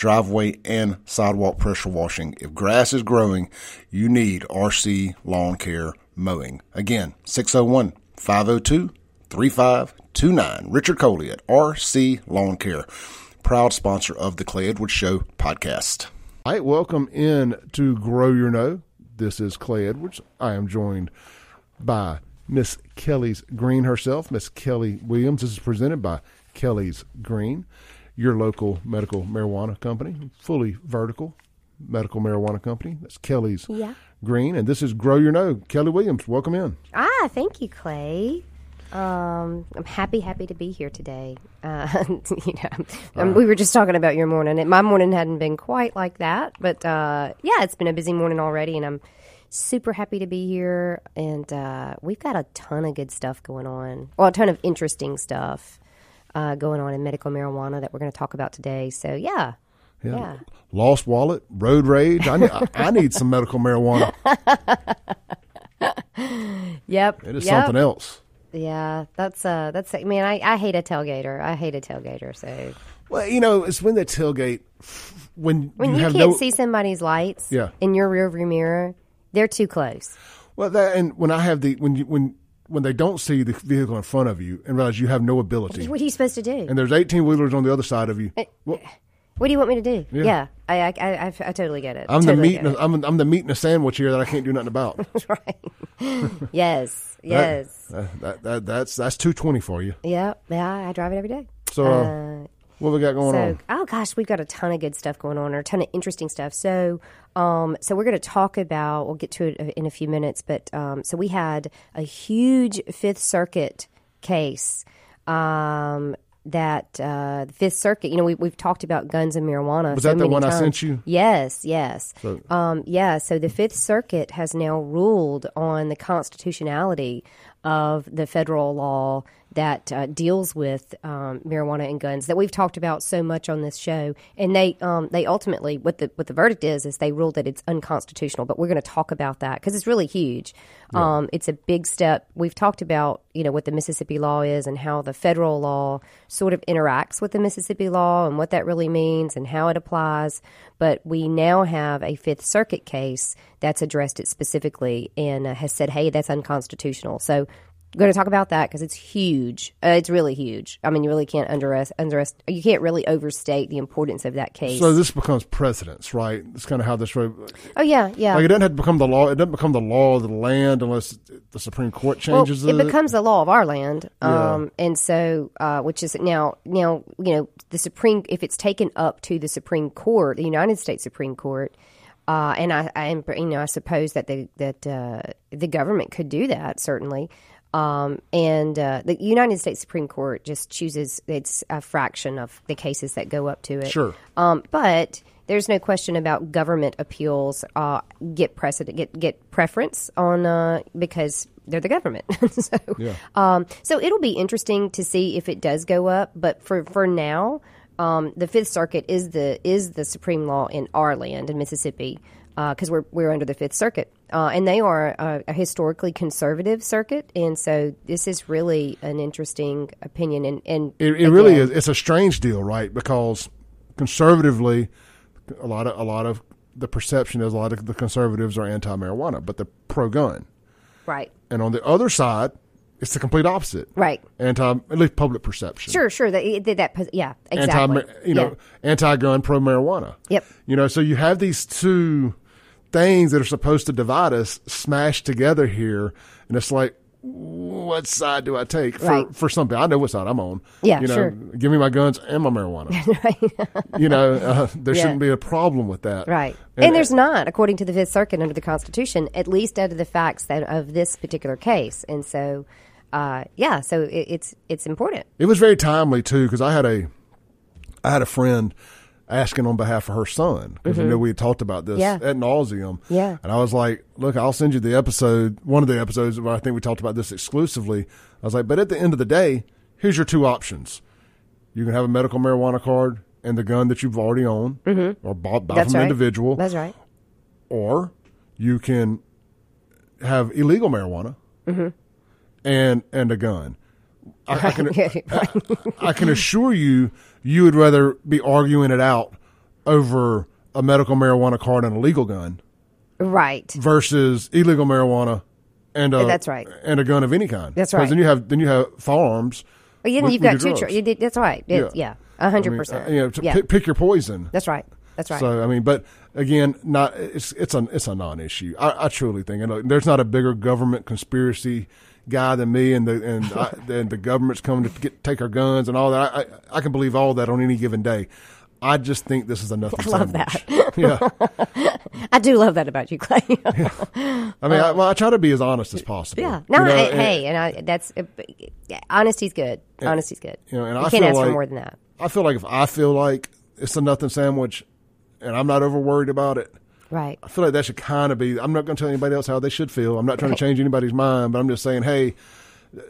driveway and sidewalk pressure washing. If grass is growing, you need RC Lawn Care Mowing. Again, 601 502 3529. Richard Coley at RC Lawn Care, proud sponsor of the Clay Edwards Show podcast. All right, welcome in to Grow Your Know. This is Clay Edwards. I am joined by Miss Kelly's Green herself, Miss Kelly Williams. This is presented by Kelly's Green your local medical marijuana company, fully vertical medical marijuana company. That's Kelly's yeah. Green, and this is Grow Your Know. Kelly Williams, welcome in. Ah, thank you, Clay. Um, I'm happy, happy to be here today. Uh, you know, um, we were just talking about your morning. My morning hadn't been quite like that, but uh, yeah, it's been a busy morning already, and I'm super happy to be here. And uh, we've got a ton of good stuff going on. Well, a ton of interesting stuff uh, going on in medical marijuana that we're going to talk about today. So yeah. Yeah. yeah. Lost wallet, road rage. I need, I need some medical marijuana. yep. It is yep. something else. Yeah, that's uh, that's. I mean, I, I hate a tailgater. I hate a tailgater. So. Well, you know, it's when the tailgate when when you, you can't no, see somebody's lights. Yeah. In your rearview mirror, they're too close. Well, that and when I have the when you when when they don't see the vehicle in front of you and realize you have no ability. What are you supposed to do? And there's 18 wheelers on the other side of you. Uh, what, what do you want me to do? Yeah, yeah I, I, I, I, totally get it. I'm totally the meat. In a, I'm, I'm the meat in a sandwich here that I can't do nothing about. That's right. yes. Yes. That, that, that, that's that's 220 for you. Yeah. Yeah. I drive it every day. So. Uh, uh, what we got going so, on? Oh gosh, we've got a ton of good stuff going on, or a ton of interesting stuff. So, um, so we're going to talk about. We'll get to it in a few minutes, but um, so we had a huge Fifth Circuit case. Um, that uh, the Fifth Circuit, you know, we, we've talked about guns and marijuana. Was so that the one times. I sent you? Yes, yes. So, um, yeah, so the Fifth Circuit has now ruled on the constitutionality of the federal law that uh, deals with um, marijuana and guns that we've talked about so much on this show. And they um, they ultimately what the what the verdict is is they ruled that it's unconstitutional. But we're going to talk about that because it's really huge. Yeah. Um, it's a big step. We've talked about you know what the Mississippi law is and how the federal law sort of interacts with the Mississippi law and what that really means and how it applies. But we now have a Fifth Circuit case that's addressed it specifically and uh, has said, hey, that's unconstitutional. So going to talk about that because it's huge. Uh, it's really huge. I mean, you really can't underest, underest, you can't really overstate the importance of that case. So this becomes precedence, right? It's kind of how this. Oh yeah, yeah. Like it doesn't have to become the law. It doesn't become the law of the land unless the Supreme Court changes well, it. It becomes the law of our land, yeah. um, and so uh, which is now now you know the Supreme if it's taken up to the Supreme Court, the United States Supreme Court. Uh, and I, I, you know, I suppose that the that uh, the government could do that certainly. Um, and uh, the United States Supreme Court just chooses it's a fraction of the cases that go up to it. Sure. Um, but there's no question about government appeals uh, get precedent get get preference on uh, because they're the government. so, yeah. um, so it'll be interesting to see if it does go up. But for for now, um, the Fifth Circuit is the is the supreme law in our land in Mississippi because uh, we're we're under the Fifth Circuit, uh, and they are a, a, historically conservative circuit, and so this is really an interesting opinion. And, and it, it really is. It's a strange deal, right? Because conservatively, a lot of a lot of the perception is a lot of the conservatives are anti-marijuana, but they're pro-gun, right? And on the other side, it's the complete opposite, right? Anti, at least public perception. Sure, sure. That, that, that yeah, exactly. Anti, you know, yeah. anti-gun, pro-marijuana. Yep. You know, so you have these two things that are supposed to divide us smashed together here, and it's like, what side do I take for right. for something? I know what side I'm on. Yeah, you know, sure. Give me my guns and my marijuana. right. you know, uh, there Yeah. shouldn't be a problem with that. Right. And, there's not, according to the Fifth Circuit under the Constitution, at least out of the facts that of this particular case. And so, uh, yeah, so it, it's it's important. It was very timely too because I had a I had a friend asking on behalf of her son because you know we had talked about this Mm-hmm. Yeah. at nauseum. Yeah. and I was like, "Look, I'll send you the episode, one of the episodes where I think we talked about this exclusively." I was like, "But at the end of the day, here's your two options: you can have a medical marijuana card and the gun that you've already owned or bought Mm-hmm. That's from an right. individual, That's right. or you can have illegal marijuana Mm-hmm. and and a gun." I, I can right. I can assure you, you would rather be arguing it out over a medical marijuana card and a legal gun right. versus illegal marijuana and a That's right. and a gun of any kind. That's right. Then you have then you have firearms. Well, you, with- you've got two. Tr- you did, that's right. It, Yeah. yeah, a hundred percent. uh, you know, Yeah, pick, pick your poison. that's right. That's right. So I mean, but again, not it's it's a it's a non-issue. I, I truly think, and look, there's not a bigger government conspiracy guy than me, and the and I, and the government's coming to get take our guns and all that. I, I I can believe all that on any given day. I just think this is a nothing I love sandwich. yeah, I do love that about you, Clay. I mean, I, well, I try to be as honest as possible. yeah. No, You know, I- and- hey, and I, that's uh, yeah, honesty's good. Honesty's good. you know, and you I can't ask for more than that. I feel like if I feel like it's a nothing sandwich, and I'm not over worried about it. Right. I feel like that should kind of be. I'm not going to tell anybody else how they should feel. I'm not trying to change anybody's mind, but I'm just saying, hey, uh,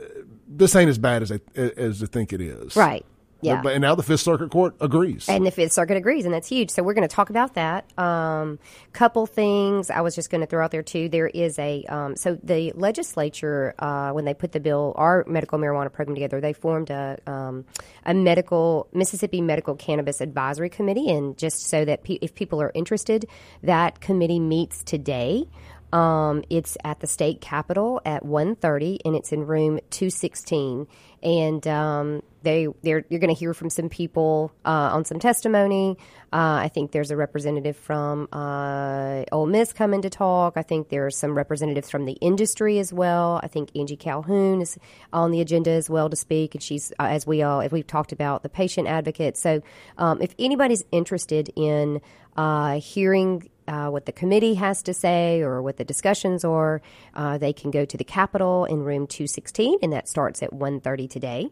this ain't as bad as they as they think it is. Right. Yeah. And now the Fifth Circuit Court agrees. And the Fifth Circuit agrees, and that's huge. So we're going to talk about that. Um, couple things I was just going to throw out there too. There is a um, so the legislature uh, when they put the bill, our medical marijuana program together, they formed a um, a medical Mississippi Medical Cannabis Advisory Committee, and just so that pe- if people are interested, that committee meets today. Um, it's at the state capitol at 1.30 and it's in room 216. And um, they you're going to hear from some people uh, on some testimony. Uh, I think there's a representative from uh, Ole Miss coming to talk. I think there's some representatives from the industry as well. I think Angie Calhoun is on the agenda as well to speak, and she's uh, as we all as we've talked about the patient advocate. So um, if anybody's interested in uh, hearing uh, what the committee has to say or what the discussions are, uh, they can go to the Capitol in room 216, and that starts at 1.30 today.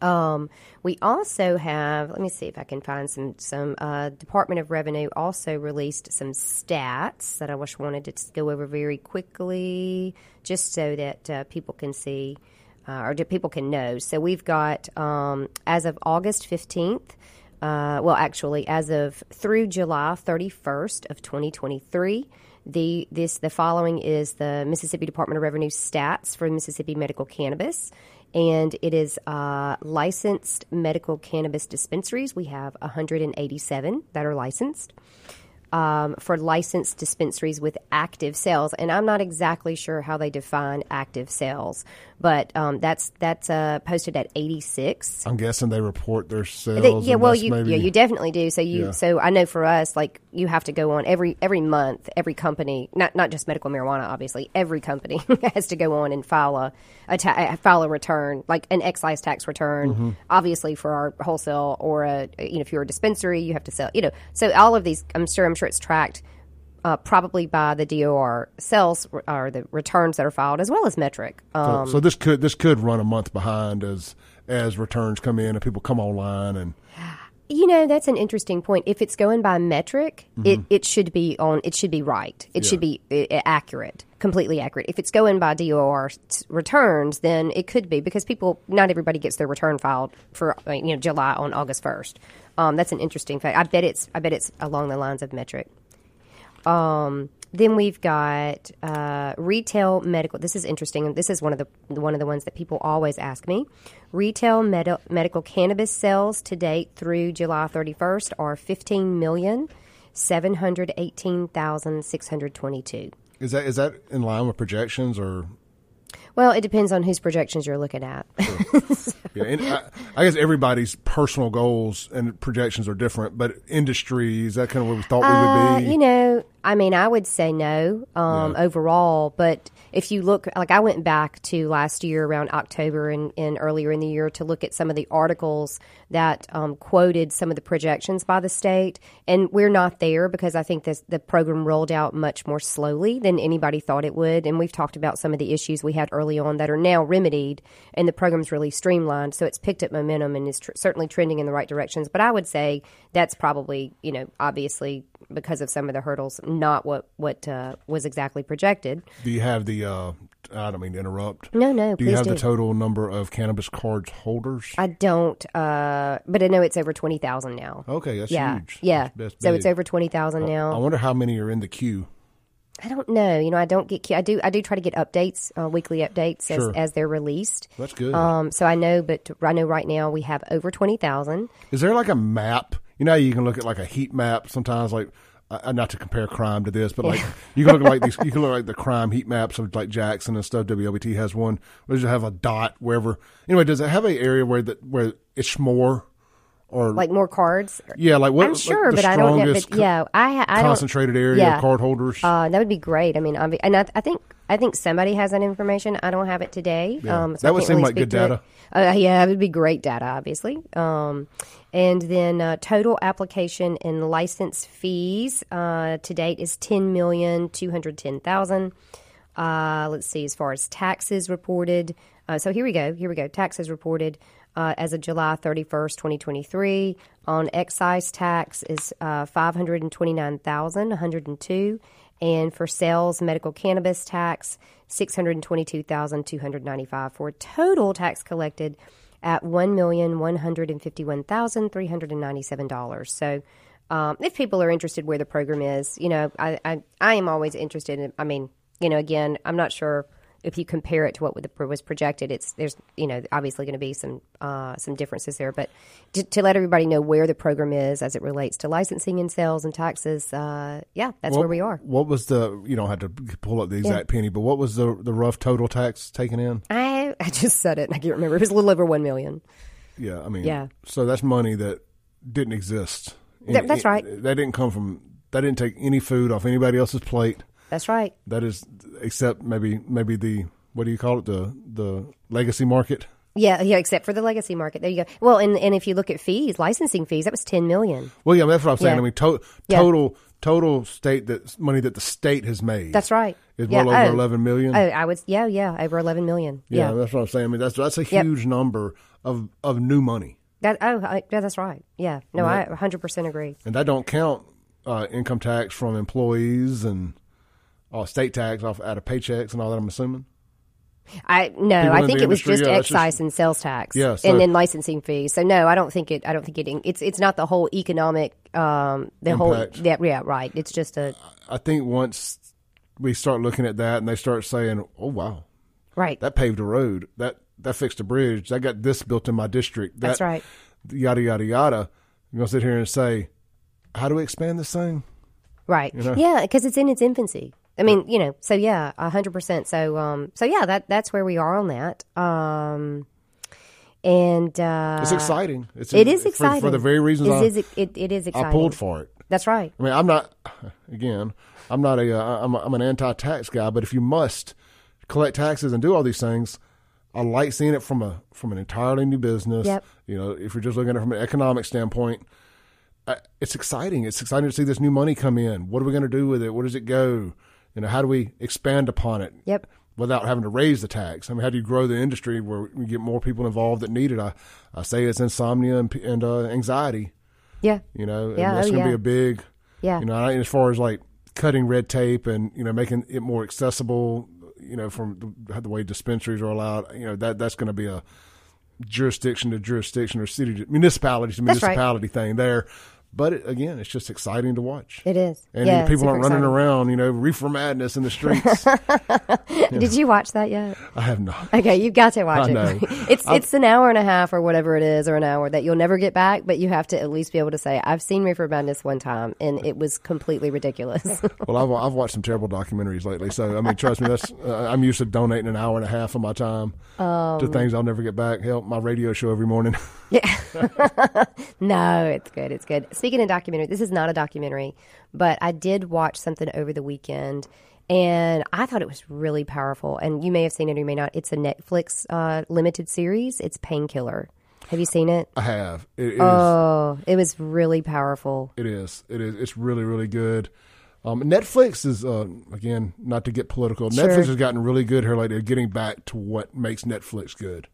Um, we also have, let me see if I can find some, some uh, Department of Revenue also released some stats that I wish wanted to go over very quickly just so that uh, people can see uh, or people can know. So we've got, um, as of August 15th, uh, well, actually, as of through July 31st of 2023, the this the following is the Mississippi Department of Revenue stats for Mississippi medical cannabis, and it is uh, licensed medical cannabis dispensaries. We have 187 that are licensed. Um, for licensed dispensaries with active sales, and I'm not exactly sure how they define active sales, but um, that's that's uh, posted at 86. I'm guessing they report their sales. They- yeah, well, you maybe, yeah, you definitely do. So you Yeah. so I know for us, like you have to go on every every month. Every company, not not just medical marijuana, obviously, every company has to go on and file a, a ta- file a return, like an excise tax return. Mm-hmm. Obviously, for our wholesale or a you know if you're a dispensary, you have to sell. You know, so all of these, I'm sure, I'm sure it's tracked. Uh, probably by the DOR sales or the returns that are filed, as well as Metrc. Um, So, so this could this could run a month behind as as returns come in and people come online and You know, that's an interesting point. If it's going by Metrc, it, Mm-hmm. it should be on. It should be right. It should be uh, accurate, completely accurate. If it's going by DOR returns, then it could be because people. Not everybody gets their return filed for uh, you know July on August first. Um, that's an interesting fact. I bet it's. I bet it's along the lines of Metrc. Um, then we've got uh, retail medical. This is interesting. This is one of the one of the ones that people always ask me. Retail med- medical cannabis sales to date through July 31st are 15 million seven hundred eighteen thousand six hundred twenty-two. is that is that in line with projections or Well, it depends on whose projections you're looking at. yeah, and I, I guess everybody's personal goals and projections are different, but industry is that kind of where we thought we Uh, would be. you know, I mean, I would say no um, Yeah. overall, but if you look, like I went back to last year around October and, and earlier in the year to look at some of the articles that um, quoted some of the projections by the state, and we're not there because I think this, the program rolled out much more slowly than anybody thought it would. And we've talked about some of the issues we had early on that are now remedied, and the program's really streamlined, so it's picked up momentum and is tr- certainly trending in the right directions. But I would say that's probably, you know, obviously because of some of the hurdles, not what what uh, was exactly projected. Do you have the? Uh, I don't mean to interrupt. No, no, Do you have do. the total number of cannabis cards holders? I don't, uh, but I know it's over twenty thousand now. Okay, that's yeah, huge. yeah. That's- that's so it's over twenty thousand now. I wonder how many are in the queue. I don't know. You know, I don't get. I do. I do try to get updates, uh, weekly updates as, Sure. as they're released. That's good. Um, so I know, but I know right now we have over twenty thousand. Is there like a map? You know, you can look at like a heat map sometimes, like uh, not to compare crime to this, but like you can look at like these, you can look like the crime heat maps of like Jackson and stuff. WLBT has one. Where does it have a dot wherever? Anyway, does it have an area where that where it's more or Like more cards. yeah, like what? I'm sure, the but I don't know. strongest But yeah, I, I concentrated area yeah. of card holders. Uh, that would be great. I mean, obvi- and I, I think I think somebody has that information. I don't have it today. Yeah. Um, so That would seem really like good data. Uh, yeah, it would be great data, obviously. Um, and then uh, total application and license fees uh, to date is ten million two hundred ten thousand. Uh, let's see, as far as taxes reported. Uh, so here we go. Here we go. Taxes reported uh, as of July 31st, 2023. On excise tax is uh, 529102 And for sales, medical cannabis tax, 622295 for a total tax collected at $1,151,397. So um, if people are interested where the program is, you know, I, I, I am always interested in, I mean, you know, again, I'm not sure if you compare it to what was projected, it's there's you know obviously going to be some uh, some differences there. But to, to let everybody know where the program is as it relates to licensing and sales and taxes, uh, yeah, that's where we are. What was the? You don't have to pull up the exact penny, but what was the the rough total tax taken in? I I just said it. and I can't remember. It was a little over one million. Yeah, I mean, Yeah. So that's money that didn't exist. That- that's It- right. That didn't come from. That didn't take any food off anybody else's plate. That's right. That is, except maybe maybe the what do you call it the the legacy market. Yeah, yeah. Except for the legacy market. There you go. Well, and and if you look at fees, licensing fees, that was ten million. Well, yeah, that's what I'm saying. Yeah. I mean, to, Yeah. total total state that money that the state has made. That's right. Is Yeah, well over oh. eleven million. Oh, I was yeah, yeah, over eleven million. yeah, Yeah, that's what I'm saying. I mean, that's that's a Yep. huge number of of new money, that oh I, yeah, that's right. Yeah, no, I 100 percent agree. and that don't count uh, income tax from employees and uh, state tax off out of paychecks and all that. I'm assuming. I no, People I think it was just yeah, excise just- and sales tax, Yeah, so- and then licensing fees. So no, I don't think it. I don't think it. It's it's not the whole economic. Um, the Impact. whole yeah, yeah, right. It's just a I think once we start looking at that and they start saying, "Oh wow, right. that paved a road, that that fixed a bridge, that got this built in my district," that, That's right. Yada yada yada. You're gonna sit here and say, "How do we expand this thing?" Right. know? Yeah, because it's in its infancy. I mean, you know, so yeah, a hundred percent. So, um, so yeah, that that's where we are on that. Um, and uh, It's exciting. It's it is for- exciting for, the very reasons It I, is. It, it is exciting. I pulled for it. That's right. I mean, I'm not. Again, I'm not a. Uh, I'm, a, I'm an anti-tax guy. But if you must collect taxes and do all these things, I like seeing it from a from an entirely new business. Yep. You know, if you're just looking at it from an economic standpoint, uh, it's exciting. It's exciting to see this new money come in. What are we going to do with it? Where does it go? You know, how do we expand upon it? Yep. Without having to raise the tax, I mean, how do you grow the industry where we get more people involved that need it? I, I say it's insomnia and, and uh, anxiety. Yeah. You know, Yeah, that's oh, going to be a big, Yeah. you know, I- as far as like cutting red tape and you know making it more accessible, you know, from the, the way dispensaries are allowed, you know, that that's going to be a jurisdiction to jurisdiction or city to municipality to That's right. municipality thing there. But it, again, it's just exciting to watch. It is. And yeah, people aren't running exciting. around, you know, reefer madness in the streets. Did you watch that yet? I have not. Okay, you've got to watch I it. know. it's it's an hour and a half or whatever it is, or an hour that you'll never get back. But you have to at least be able to say, "I've seen Reefer Madness one time, and it was completely ridiculous." Well, I've, I've watched some terrible documentaries lately, so I mean, trust me, that's uh, I'm used to donating an hour and a half of my time Um, to things I'll never get back. Help my radio show every morning. Yeah. no, it's good. It's good. Speaking of documentary, this is not a documentary, but I did watch something over the weekend, and I thought it was really powerful. And you may have seen it or you may not. It's a Netflix uh, limited series. It's Painkiller. Have you seen it? I have. It is. Oh, it was really powerful. It is. It is. It's really, really good. Um, Netflix is uh, again not to get political. Sure. Netflix has gotten really good here lately. at Getting back to what makes Netflix good.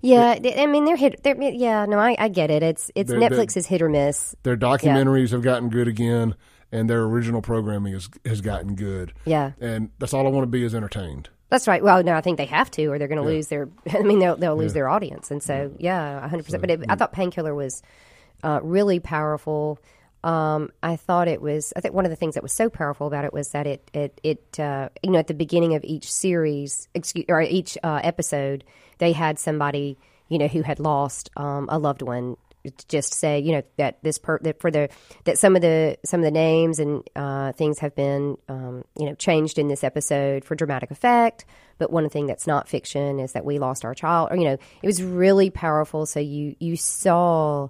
Yeah, I mean they're hit. They're, yeah, no, I, I get it. It's it's They're- Netflix they're- is hit or miss. Their documentaries have gotten good again, and their original programming has has gotten good. Yeah. And that's all I want to be is entertained. That's right. Well, no, I think they have to, or they're going to lose their. I mean, they'll they'll lose their audience, and so yeah, hundred percent. But it, I thought Painkiller was uh, really powerful. Um, I thought it was. I think one of the things that was so powerful about it was that it it it uh, you know at the beginning of each series, excuse or each uh, episode, they had somebody you know who had lost um, a loved one just say you know that this per that for the that some of the some of the names and uh, things have been um, you know changed in this episode for dramatic effect but one thing that's not fiction is that we lost our child or you know it was really powerful so you you saw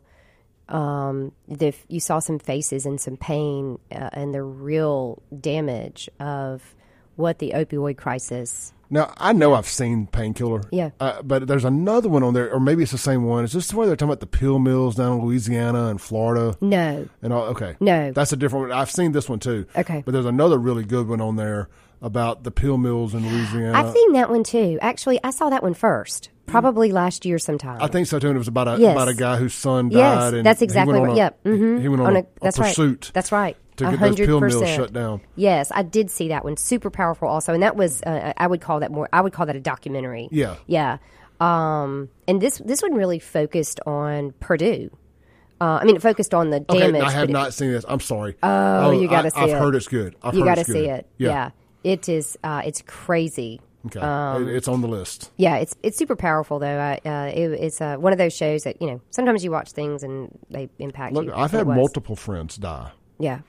um, the you saw some faces and some pain uh, and the real damage of what the opioid crisis Now I know I've seen Painkiller. Yeah. Uh, but there's another one on there, or maybe it's the same one. Is this the where they're talking about the pill mills down in Louisiana and Florida? no And all, okay, No. that's a different one. I've seen this one too. Okay. but there's another really good one on there about the pill mills in Louisiana. I've seen that one too. Actually, I saw that one first, probably last year sometime. I think so too. And it was about a Yes. about a guy whose son died. yes, and that's exactly on right. a- Yep. hmm He went on, a, that's a pursuit right. That's right. to get A those pill mills shut down. Yes, I did see that one. Super powerful, also, and that was uh, I would call that more. I would call that a documentary. Yeah. yeah. Um, and this this one really focused on Purdue. Uh, I mean, it focused on the Okay, damage. I have but it- not seen this. I'm sorry. Oh, you gotta I, see I've it. heard it's good. I've you got to see it. Yeah. it is. Uh, it's crazy. Okay, Um, it's on the list. Yeah, it's it's super powerful though. I, uh, it, it's uh, one of those shows that you know sometimes you watch things and they impact Look, you. I've had multiple friends die Yeah,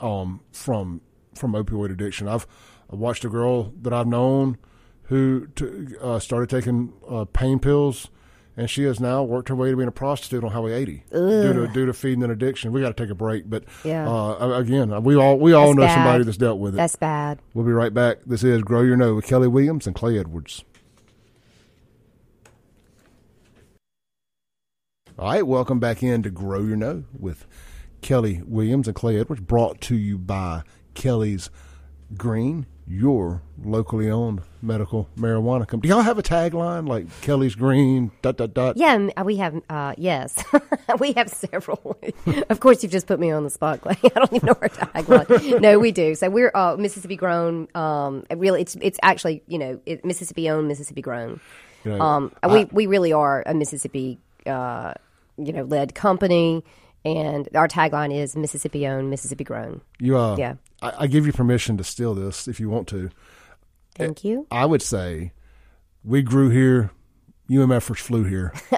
um, from from opioid addiction. I've I watched a girl that I've known who t- uh, started taking uh, pain pills, and she has now worked her way to being a prostitute on Highway 80 due to due to feeding an addiction. We got to take a break, but Yeah. uh, again, we all we all That's know bad. somebody that's dealt with it. that's bad. We'll be right back. This is Grow Your Know with Kelly Williams and Clay Edwards. All right, welcome back in to Grow Your Know with Kelly Williams and Clay Edwards, brought to you by Kelly's Green, your locally owned medical marijuana company. Do y'all have a tagline like Kelly's Green, dot, dot, dot? Yeah, we have. Uh, yes, we have several. of course, you've just put me on the spot, Clay. I don't even know our tagline. no, we do. So we're uh, Mississippi grown. Um, really, it's it's actually you know it, Mississippi owned, Mississippi grown. You know, Um, we we really are a Mississippi, uh, you know, led company, and our tagline is Mississippi owned, Mississippi grown. you, uh, yeah. I, I give you permission to steal this if you want to. Thank you. I would say we grew here, UMFers flew here.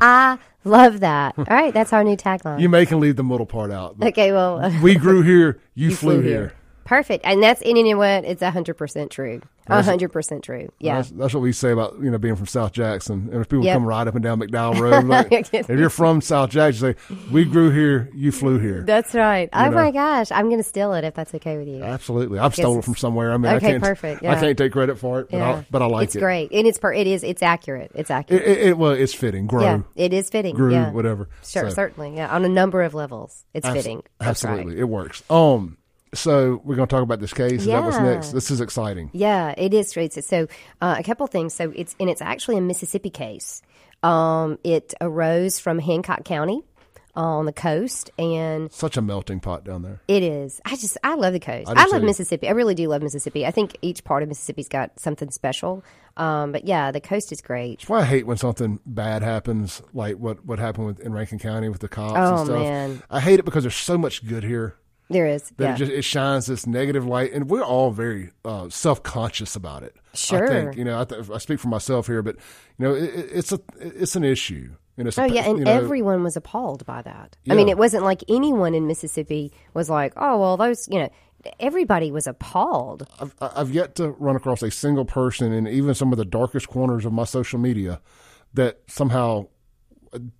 I love that. All right, that's our new tagline. You may can leave the middle part out. okay, well, we grew here, you, you flew, here. Perfect, and that's in you what? It's hundred percent true. hundred percent true. Yeah. That's, that's what we say about you know being from South Jackson. And if people Yep. come right up and down McDowell Road, like, if you're from South Jackson, you say we grew here, you flew here. That's right. Oh know. my gosh, I'm going to steal it if that's okay with you. Absolutely, I've stolen it from somewhere. I mean, I Okay, can't, perfect, I can't take credit for it, but, yeah, I, but I like it's it. It's great, and it's per, it is it's accurate. It's It, accurate. it, it- well, it's fitting. Grow, yeah, it is fitting. grew, yeah. whatever. Sure, So- certainly. Yeah, on a number of levels, it's fitting. That's Absolutely, right. it works. Um, so we're going to talk about this case. Is that what's next? This is exciting. Yeah, it is. So, uh, a couple things. So, it's and it's actually a Mississippi case. Um, it arose from Hancock County uh, on the coast, and Such a melting pot down there. It is. I just I love the coast. I I, love too. Mississippi. I really do love Mississippi. I think each part of Mississippi's got something special. Um, but yeah, the coast is great. That's why I hate when something bad happens, like what what happened with in Rankin County with the cops Oh, and stuff. man. I hate it because there's so much good here There is. that Yeah. it just it shines this negative light, and we're all very uh, self conscious about it. I Sure. think you know I, th- I speak for myself here, but you know it, it- it's a it's an issue. Know, it's Oh pa- yeah, and you know, everyone was appalled by that. I mean, it wasn't like anyone in Mississippi was like, "Oh, well, those," you know, everybody was appalled. I've, I've yet to run across a single person in even some of the darkest corners of my social media that somehow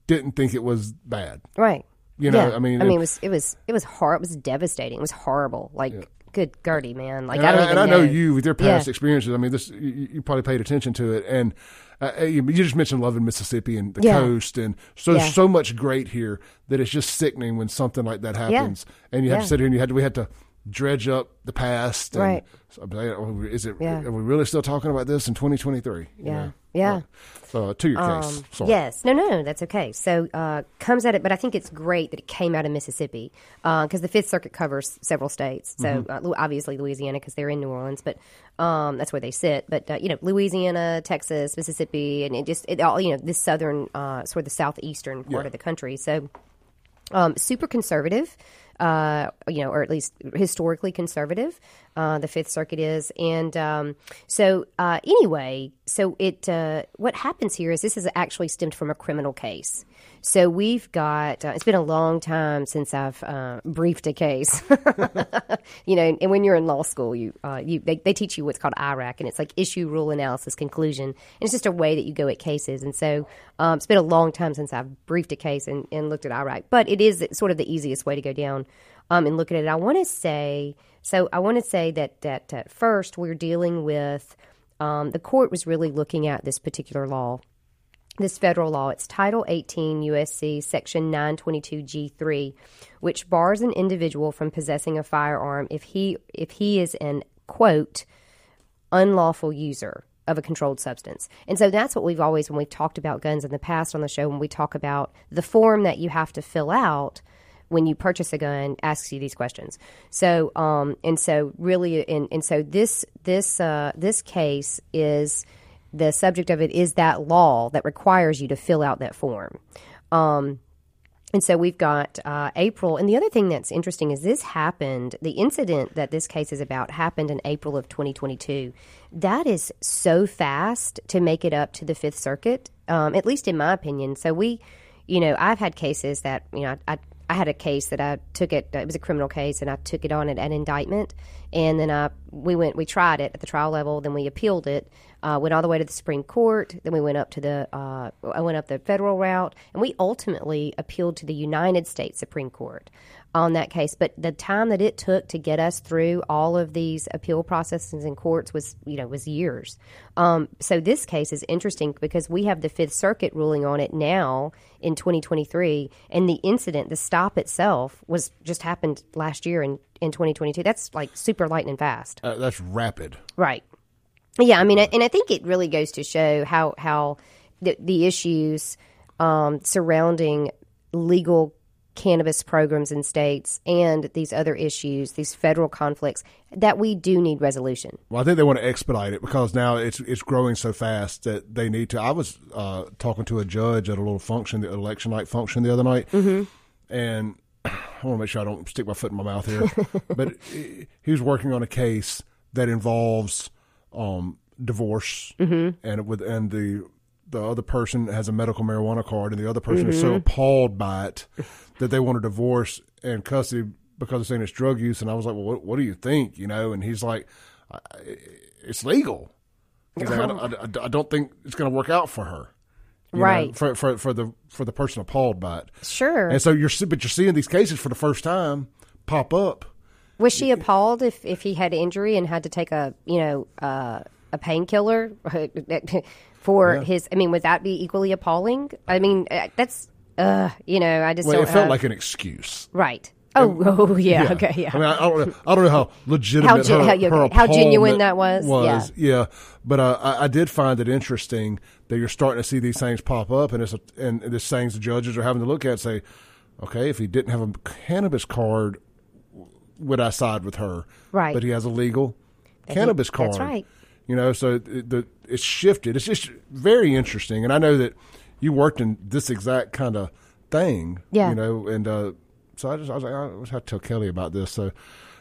didn't think it was bad. Right. You know, Yeah. I mean, I mean, it was it was it was hor- It was devastating. It was horrible. Like, good Gertie, man. Like, And I don't I, and I know you with your past Yeah. experiences. I mean, this you, you probably paid attention to it, and uh, you you just mentioned loving Mississippi and the Yeah. coast, and so Yeah. so much great here that it's just sickening when something like that happens, and you have Yeah. to sit here and you had to, we had to dredge up the past. And Right. So, I'm like, is it? Yeah. Are we really still talking about this in 2023? You Yeah. know? Yeah. So to your case, Um. Yes, no, no, no, that's okay. So uh, comes at it, but I think it's great that it came out of Mississippi because the Fifth Circuit covers several states. So Mm-hmm. uh, obviously Louisiana because they're in New Orleans, but um, that's where they sit. But uh, you know, Louisiana, Texas, Mississippi, and it just it all you know this southern uh, sort of the southeastern part Yeah. of the country. So um, super conservative, uh, you know, or at least historically conservative. Uh, the Fifth Circuit is, and um, so uh, anyway, so it uh, what happens here is this is actually stemmed from a criminal case. So we've got. Uh, it's been a long time since I've uh, briefed a case. you know, and when you're in law school, you uh, you they, they teach you what's called IRAC, and it's like issue, rule, analysis, conclusion. And it's just a way that you go at cases. And so um, it's been a long time since I've briefed a case and, and looked at IRAC, but it is sort of the easiest way to go down um, and look at it. I want to say so. I want to say that that at first we're dealing with um, the court was really looking at this particular law this federal law. It's Title 18 USC Section 922G3, which bars an individual from possessing a firearm if he if he is an quote unlawful user of a controlled substance. And so that's what we've always when we've talked about guns in the past on the show when we talk about the form that you have to fill out when you purchase a gun asks you these questions. So um and so really and, and so this this uh this case is the subject of it is that law that requires you to fill out that form. Um, and so we've got uh, April. And the other thing that's interesting is this happened, the incident that this case is about happened in April of 2022. That is so fast to make it up to the Fifth Circuit, um, at least in my opinion. So we, you know, I've had cases that, you know, I, I had a case that I took it, it was a criminal case, and I took it on at an indictment. And then I, we went, we tried it at the trial level, then we appealed it uh, went all the way to the Supreme Court. Then we went up to the uh, I went up the federal route, and we ultimately appealed to the United States Supreme Court on that case. But the time that it took to get us through all of these appeal processes in courts was you know was years. Um, so this case is interesting because we have the Fifth Circuit ruling on it now in 2023, and the incident, the stop itself, was just happened last year in in 2022. That's like super lightning fast. Uh, that's rapid. Right. Yeah, I mean, and I think it really goes to show how how the, the issues um, surrounding legal cannabis programs in states and these other issues, these federal conflicts, that we do need resolution. Well, I think they want to expedite it because now it's it's growing so fast that they need to. I was uh, talking to a judge at a little function, the election night function the other night, and I want to make sure I don't stick my foot in my mouth here. but he was working on a case that involves um, divorce, and with and the the other person has a medical marijuana card, and the other person is so appalled by it that they want a divorce and custody because they're saying it's drug use. And I was like, well, what, what do you think? You know, and he's like, I- it's legal. He's like, I, don't- I- I don't think it's going to work out for her. you know, Right. for, for for the for the person appalled by it. Sure. And so you're but you're seeing these cases for the first time pop up. Was she appalled if, if he had injury and had to take a you know uh, a painkiller for his? I mean, would that be equally appalling? I mean, uh, that's uh, you know, I just Well, it felt have- like an excuse. right. Oh, oh yeah, okay, yeah. I mean, I, I don't know. I don't know how legitimate gen- her, how- her how genuine that was, Was yeah, but uh, I, I did find it interesting that you're starting to see these things pop up, and it's a, and this things the judges are having to look at and say, okay, if he didn't have a cannabis card, would I side with her? Right. But he has a legal cannabis card. that's right. You know, so it, the it's shifted. It's just very interesting, and I know that you worked in this exact kind of thing. Yeah. You know, and uh, so I just I was like, I was have to tell Kelly about this. So anyway.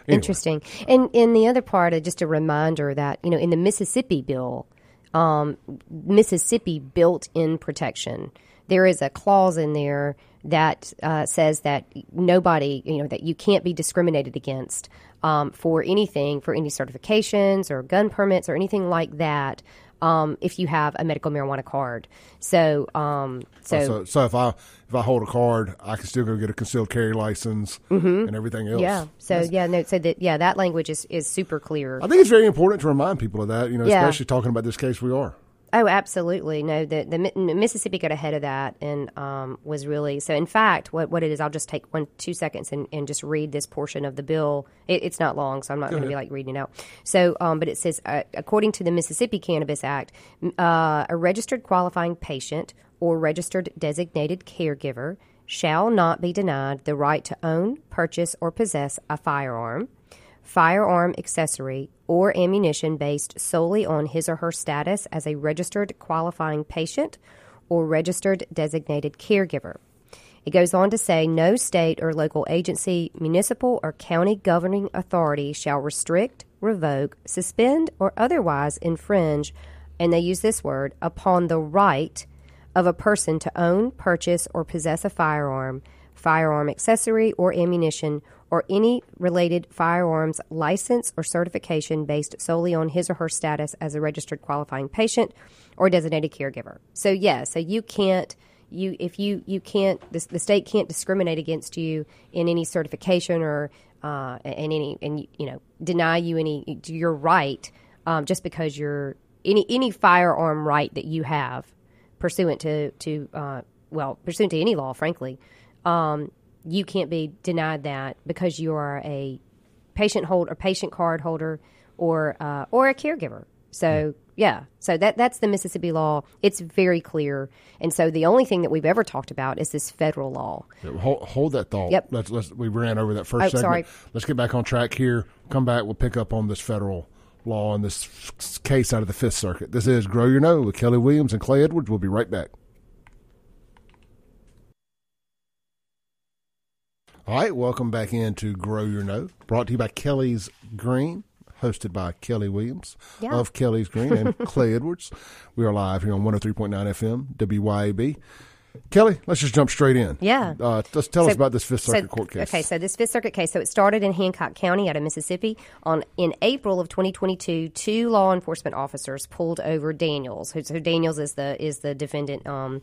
Interesting. And in the other part, uh, just a reminder that you know in the Mississippi bill, um, Mississippi built in protection. There is a clause in there that uh, says that nobody, you know, that you can't be discriminated against um, for anything, for any certifications or gun permits or anything like that. um, if you have a medical marijuana card. So, um, so, Oh, so, so if I if I hold a card, I can still go get a concealed carry license and everything else. Mm-hmm. yeah. So yeah, no. So that yeah, that language is is super clear. I think it's very important to remind people of that. You know, Yeah. especially talking about this case we are. Oh, absolutely. No, the, the Mississippi got ahead of that and um, was really so. In fact, what, what it is, I'll just take one two seconds and, and just read this portion of the bill. It, it's not long, so I'm not going to be like reading it out. So, um, but it says, uh, according to the Mississippi Cannabis Act, uh, a registered qualifying patient or registered designated caregiver shall not be denied the right to own, purchase, or possess a firearm firearm accessory, or ammunition based solely on his or her status as a registered qualifying patient or registered designated caregiver. It goes on to say no state or local agency, municipal or county governing authority shall restrict, revoke, suspend, or otherwise infringe, and they use this word, upon the right of a person to own, purchase, or possess a firearm, firearm accessory, or ammunition, or any related firearms license or certification based solely on his or her status as a registered qualifying patient or designated caregiver. So, yeah, so you can't. You, if you, you can't, the, the state can't discriminate against you in any certification or uh, in any, and you know, deny you any your right um, just because you're any any firearm right that you have pursuant to to uh, well pursuant to any law, frankly, um, you can't be denied that because you are a patient hold or patient card holder or uh, or a caregiver. So yeah, so that that's the Mississippi law. It's very clear, and so the only thing that we've ever talked about is this federal law. Hold, hold that thought. Yep. Let's, let's, we ran over that first Oh, segment. sorry. Let's get back on track here. Come back. We'll pick up on this federal law and this case out of the Fifth Circuit. This is Grow Your Know with Kelly Williams and Clay Edwards. We'll be right back. All right, welcome back into Grow Your Know, brought to you by Kelly's Green, hosted by Kelly Williams Yeah. of Kelly's Green and Clay Edwards. We are live here on 103.9 FM, WYAB. Kelly, let's just jump straight in. Yeah. Uh, let's tell us about this Fifth Circuit so, court case. Okay, so this Fifth Circuit case, so it started in Hancock County out of Mississippi. On in April of 2022, two law enforcement officers pulled over Daniels. Who, so Daniels is the is the defendant. Um,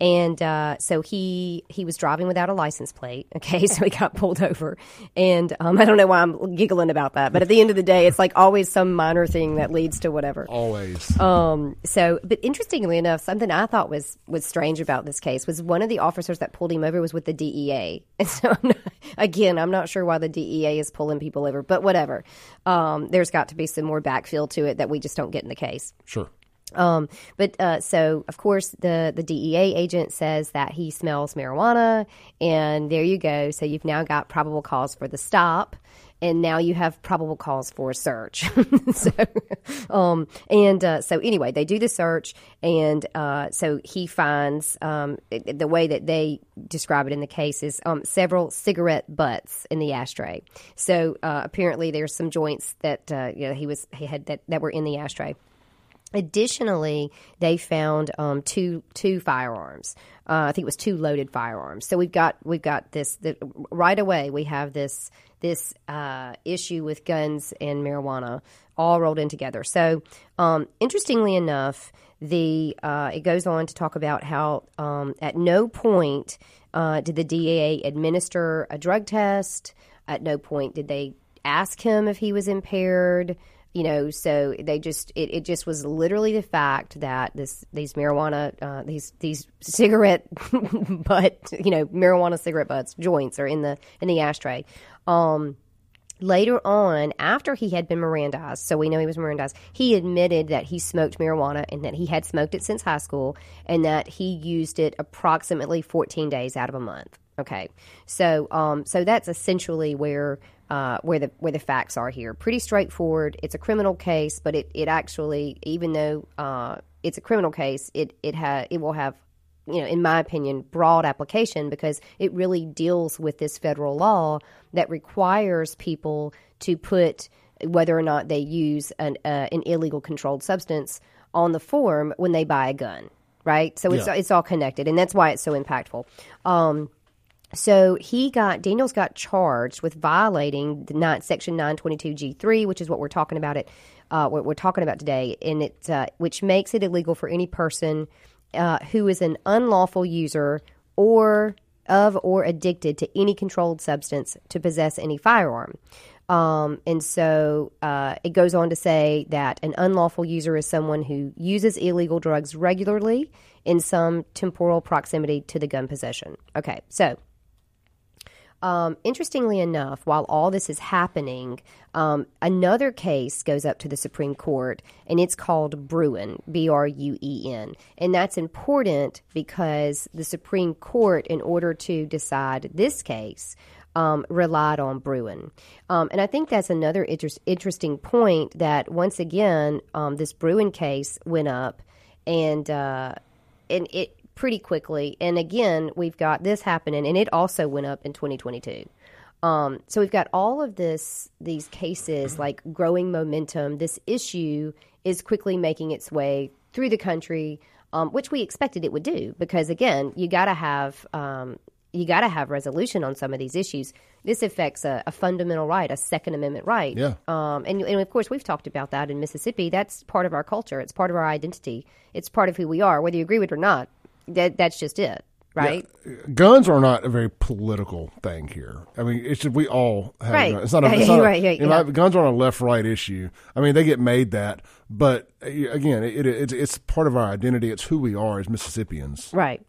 and uh, so he he was driving without a license plate. Okay, so he got pulled over, and um, I don't know why I'm giggling about that, but at the end of the day, it's like always some minor thing that leads to whatever. Always. Um, so, but interestingly enough, something I thought was was strange about this case was one of the officers that pulled him over was with the DEA, and so I'm not, again, I'm not sure why the DEA is pulling people over, but whatever. Um, there's got to be some more backfill to it that we just don't get in the case. sure. Um, but uh, so, of course, the the DEA agent says that he smells marijuana, and there you go. So you've now got probable cause for the stop, and now you have probable cause for a search. so, um, and uh, so anyway, they do the search, and uh, so he finds um, the way that they describe it in the case is um, several cigarette butts in the ashtray. So uh, apparently, there's some joints that uh, you know he was he had that that were in the ashtray. Additionally, they found um, two two firearms. Uh, I think it was two loaded firearms. So we've got we've got this the, right away. We have this this uh, issue with guns and marijuana all rolled in together. So um, interestingly enough, the uh, it goes on to talk about how um, at no point uh, did the DEA administer a drug test. At no point did they ask him if he was impaired you know so they just it, it just was literally the fact that this these marijuana uh, these these cigarette butt you know marijuana cigarette butts joints are in the in the ashtray. Um later on after he had been mirandized so we know he was mirandized he admitted that he smoked marijuana and that he had smoked it since high school and that he used it approximately 14 days out of a month. Okay. So um so that's essentially where uh, where the where the facts are here. Pretty straightforward. It's a criminal case, but it, it actually, even though uh, it's a criminal case, it it ha- it will have, you know, in my opinion, broad application because it really deals with this federal law that requires people to put whether or not they use an uh, an illegal controlled substance on the form when they buy a gun. Right. So it's Yeah. it's all connected, and that's why it's so impactful. Um, so he got Daniels got charged with violating the nine, section 922G3, which is what we're talking about it uh, what we're talking about today, and it uh, which makes it illegal for any person uh, who is an unlawful user or of or addicted to any controlled substance to possess any firearm. Um, and so uh, it goes on to say that an unlawful user is someone who uses illegal drugs regularly in some temporal proximity to the gun possession. Okay, so um, interestingly enough, while all this is happening, um, another case goes up to the Supreme Court, and it's called Bruen, B R U E N. And that's important because the Supreme Court, in order to decide this case, um, relied on Bruen. Um, and I think that's another inter- interesting point that, once again, um, this Bruen case went up, and, uh, and it pretty quickly. And again, we've got this happening, and it also went up in 2022. Um, so we've got all of this, these cases like growing momentum. This issue is quickly making its way through the country, um, which we expected it would do, because again, you got to have um, you got to have resolution on some of these issues. This affects a, a fundamental right, a Second Amendment right. Yeah. Um, and, and of course, we've talked about that in Mississippi. That's part of our culture. It's part of our identity. It's part of who we are, whether you agree with it or not that that's just it, right? Yeah. Guns are not a very political thing here. I mean, it's just we all have right. guns. It's not a, it's not a, right, you know, guns aren't a left right issue. I mean, they get made that, but uh, again, it, it, it's it's part of our identity. It's who we are as Mississippians. Right.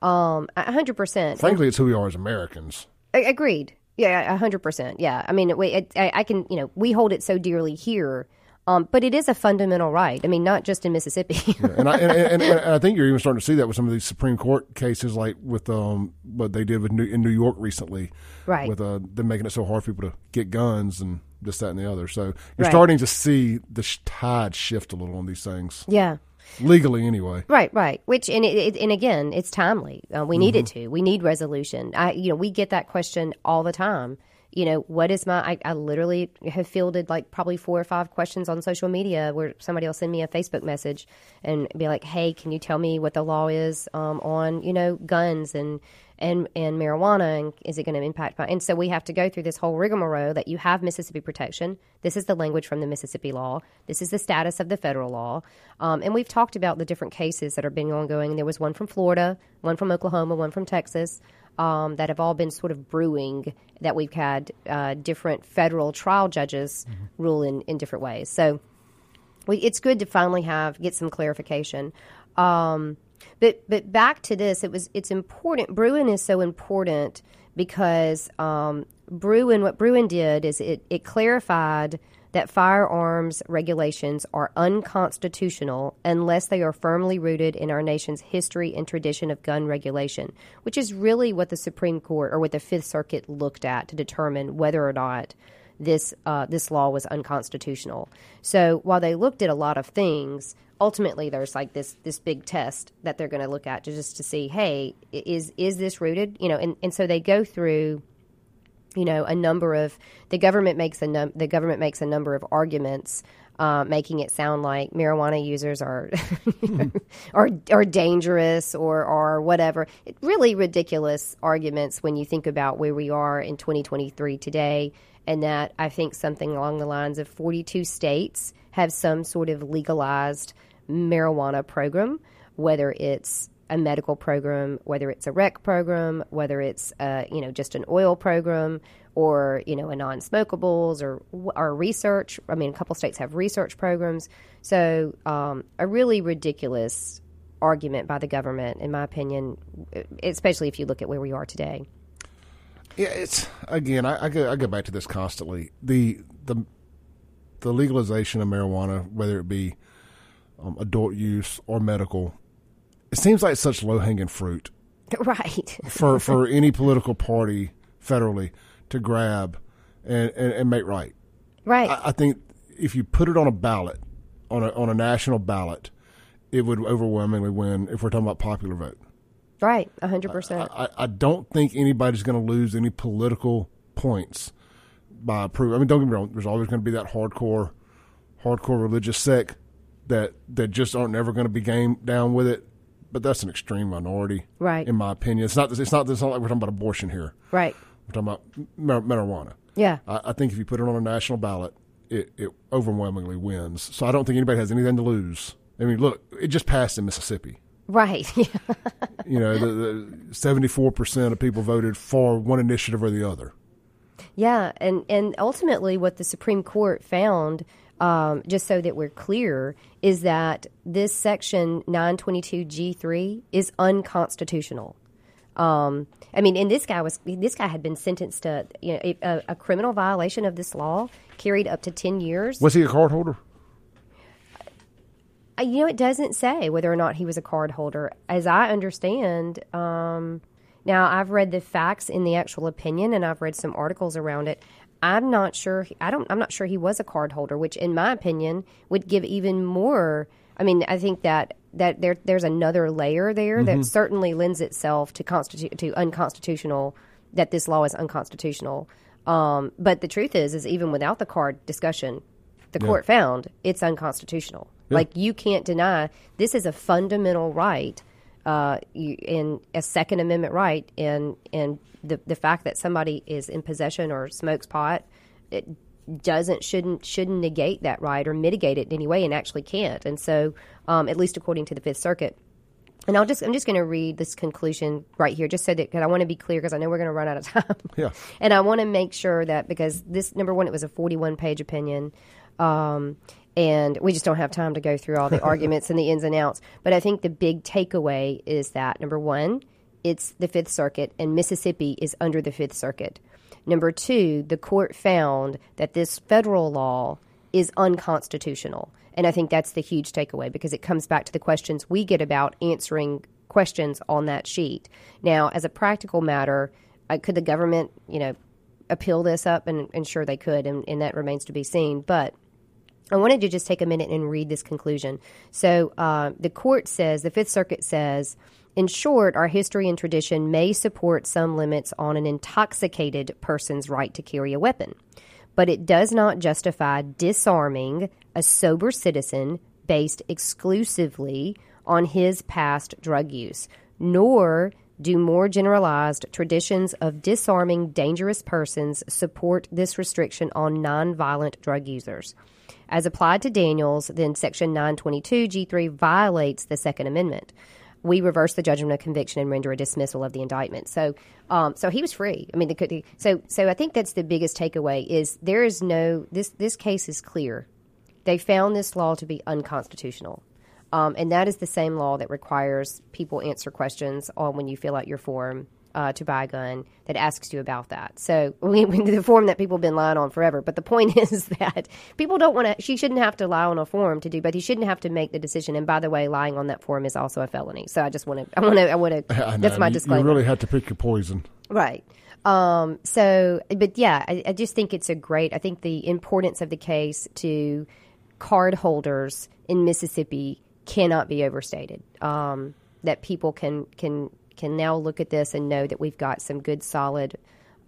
Um, hundred percent. Frankly, it's who we are as Americans. Agreed. Yeah, hundred percent. Yeah. I mean, we, it, I, I can, you know, we hold it so dearly here um, but it is a fundamental right. I mean, not just in Mississippi. yeah, and, I, and, and, and, I think you're even starting to see that with some of these Supreme Court cases, like with um, what they did with New, in New York recently, right? With uh, them making it so hard for people to get guns and this, that, and the other. So you're right. starting to see the tide shift a little on these things. Yeah. Legally, anyway. Right, right. Which and it, it, and again, it's timely. Uh, we need mm-hmm. it to. We need resolution. I, you know, we get that question all the time you know, what is my, I, I, literally have fielded like probably four or five questions on social media where somebody will send me a Facebook message and be like, hey, can you tell me what the law is um, on, you know, guns and, and, and marijuana and is it going to impact my, and so we have to go through this whole rigmarole that you have Mississippi protection. This is the language from the Mississippi law. This is the status of the federal law. Um, and we've talked about the different cases that are being ongoing. There was one from Florida, one from Oklahoma, one from Texas um, that have all been sort of brewing that we've had uh, different federal trial judges mm-hmm. rule in, in different ways. So we, it's good to finally have get some clarification. Um, but but back to this, it was it's important. Bruen is so important because um, Bruen what Bruen did is it it clarified that firearms regulations are unconstitutional unless they are firmly rooted in our nation's history and tradition of gun regulation, which is really what the Supreme Court or what the Fifth Circuit looked at to determine whether or not this uh, this law was unconstitutional. So while they looked at a lot of things, ultimately there's like this this big test that they're going to look at to just to see, hey, is is this rooted? You know, and, and so they go through you know, a number of the government makes a num- the government makes a number of arguments, uh, making it sound like marijuana users are are are dangerous or or whatever. It, really ridiculous arguments when you think about where we are in 2023 today, and that I think something along the lines of 42 states have some sort of legalized marijuana program, whether it's a medical program, whether it's a rec program, whether it's uh, you know just an oil program or you know a non-smokables or or research. I mean, a couple states have research programs. So um, a really ridiculous argument by the government, in my opinion, especially if you look at where we are today. Yeah, it's again. I, I go I go back to this constantly. The the the legalization of marijuana, whether it be um, adult use or medical, it seems like such low hanging fruit, right? for for any political party federally to grab and, and, and make right. Right. I, I, think if you put it on a ballot, on a on a national ballot, it would overwhelmingly win if we're talking about popular vote. Right, hundred percent. I, I don't think anybody's going to lose any political points by approving. I mean, don't get me wrong. There's always going to be that hardcore, hardcore religious sect that that just aren't never going to be game down with it but that's an extreme minority, Right. In my opinion, it's not. It's not. It's not like we're talking about abortion here. Right. We're talking about mar- marijuana. Yeah. I, I think if you put it on a national ballot, it, it overwhelmingly wins. So I don't think anybody has anything to lose. I mean, look, it just passed in Mississippi. Right. You know, the seventy-four percent of people voted for one initiative or the other. Yeah, and and ultimately, what the Supreme Court found, um, just so that we're clear, is that this section nine twenty two G three is unconstitutional. Um, I mean, and this guy was this guy had been sentenced to you know a, a criminal violation of this law carried up to ten years. Was he a card holder? Uh, You know, it doesn't say whether or not he was a card holder. As I understand, um, now I've read the facts in the actual opinion, and I've read some articles around it. I'm not sure. I don't. I'm not sure he was a card holder, which, in my opinion, would give even more. I mean, I think that that there there's another layer there that certainly lends itself to constitu- to unconstitutional. That this law is unconstitutional. Um, but the truth is, is even without the card discussion, the court found it's unconstitutional. Like you can't deny this is a fundamental right, uh, in a Second Amendment right, and and the the fact that somebody is in possession or smokes pot, it doesn't shouldn't shouldn't negate that right or mitigate it in any way, and actually can't. And so, um, at least according to the Fifth Circuit. And I'll just I'm just going to read this conclusion right here, just so that because I want to be clear because I know we're going to run out of time. Yeah. And I want to make sure that because this number one, it was a 41 page opinion. Um, and we just don't have time to go through all the arguments and the ins and outs. But I think the big takeaway is that number one, it's the Fifth Circuit, and Mississippi is under the Fifth Circuit. Number two, the court found that this federal law is unconstitutional. And I think that's the huge takeaway because it comes back to the questions we get about answering questions on that sheet. Now, as a practical matter, uh, could the government, you know, appeal this up? And, and sure they could, and, and that remains to be seen. But I wanted to just take a minute and read this conclusion. So uh, the court says, the Fifth Circuit says, in short, our history and tradition may support some limits on an intoxicated person's right to carry a weapon, but it does not justify disarming a sober citizen based exclusively on his past drug use, nor do more generalized traditions of disarming dangerous persons support this restriction on nonviolent drug users. As applied to Daniels, then Section 922 G3 violates the Second Amendment. We reverse the judgment of conviction and render a dismissal of the indictment. So, um, so he was free. I mean, the, the- so so I think that's the biggest takeaway is there is no this this case is clear. They found this law to be unconstitutional. Um, and that is the same law that requires people answer questions on when you fill out your form uh, to buy a gun that asks you about that. So we, we- the form that people have been lying on forever. But the point is that people don't want to. She shouldn't have to lie on a form to do, but he shouldn't have to make the decision. And by the way, lying on that form is also a felony. So I just want to. I want to. I want to. That's my You- disclaimer. You really had to pick your poison. Right. Um, so, but yeah, I, I just think it's a great. I think the importance of the case to card holders in Mississippi cannot be overstated. Um, that people can can can now look at this and know that we've got some good, solid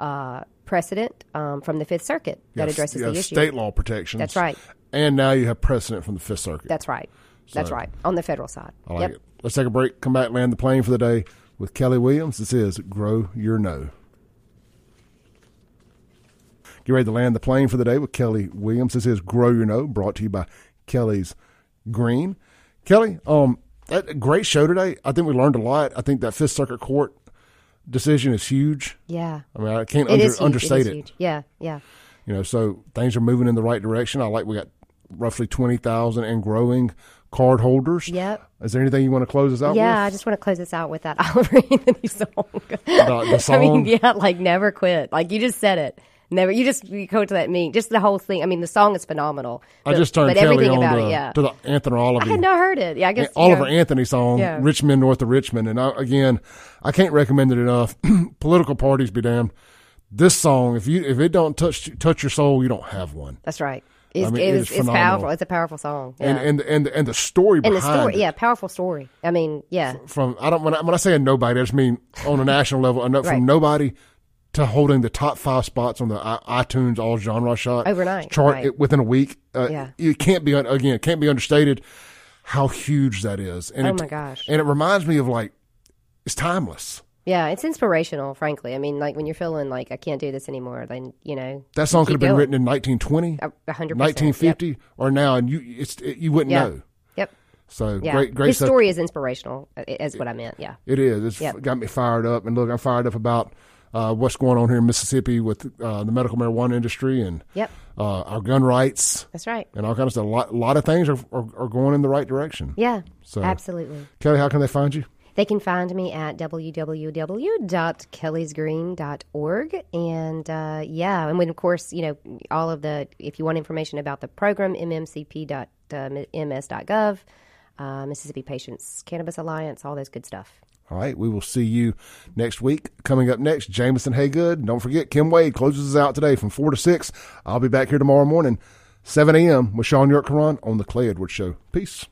uh, precedent um, from the Fifth Circuit that Yes, addresses the issue. state law protections. That's right. And now you have precedent from the Fifth Circuit. That's right. That's right. On the federal side. I like yep. it. Let's take a break. Come back, land the plane for the day with Kelly Williams. This is Grow Your Know. Get ready to land the plane for the day with Kelly Williams. This is Grow Your Know, brought to you by Kelly's Green. Kelly, um, that, great show today. I think we learned a lot. I think that Fifth Circuit Court decision is huge. Yeah. I mean, I can't under, understate it. it. Is huge. Yeah. Yeah. You know, so things are moving in the right direction. I like we got roughly twenty thousand and growing card holders. Yep. Is there anything you want to close us out Yeah, I just want to close this out with that Oliver Anthony song. The, the song. I mean, yeah, like never quit. Like you just said it. Never. You just you go to that mean. Just the whole thing. I mean, the song is phenomenal. I just turned but Kelly everything on about to, it. Yeah. to the Anthony Oliver. I had not heard it. Yeah, I guess you Oliver know, Anthony song, Yeah. Rich Men North of Richmond. And I, again, I can't recommend it enough. Political parties be damned. This song, if you if it don't touch touch your soul, you don't have one. That's right. It's, I mean, it is it's phenomenal. powerful. It's a powerful song. Yeah. And and and and the story And the story, it. yeah, powerful story. I mean, yeah, From I don't when I, when I say a nobody, I just mean on a national level. Right. from nobody to holding the top five spots on the iTunes All Genre Shot Overnight, chart right. within a week. Uh, Yeah. it can't be again it can't be understated. how huge that is. And Oh it, my gosh. And it reminds me of like it's timeless. Yeah, it's inspirational, frankly. I mean, like when you're feeling like I can't do this anymore, then you know That song could have been going. written in 1920, A- a hundred percent. 1950, or now, and you it's it, you wouldn't Yeah. know. Yep. So Yeah. great, great His stuff. story is inspirational. Is what I meant. Yeah. It is. It's Yep. got me fired up. And look, I'm fired up about uh, what's going on here in Mississippi with uh, the medical marijuana industry and Yep. uh, our gun rights That's right. and all kinds of stuff. A lot, a lot of things are, are, are going in the right direction. Yeah. So- Absolutely. Kelly, how can they find you? They can find me at www.kellysgreen.org. And uh, yeah, and when, of course, you know, all of the, if you want information about the program, mmcp.ms.gov, uh, Mississippi Patients Cannabis Alliance, all those good stuff. All right, we will see you next week. Coming up next, Jameson Haygood. Don't forget, Kim Wade closes us out today from 4 to 6. I'll be back here tomorrow morning, 7 a.m. with Sean York Karan on The Clay Edwards Show. Peace.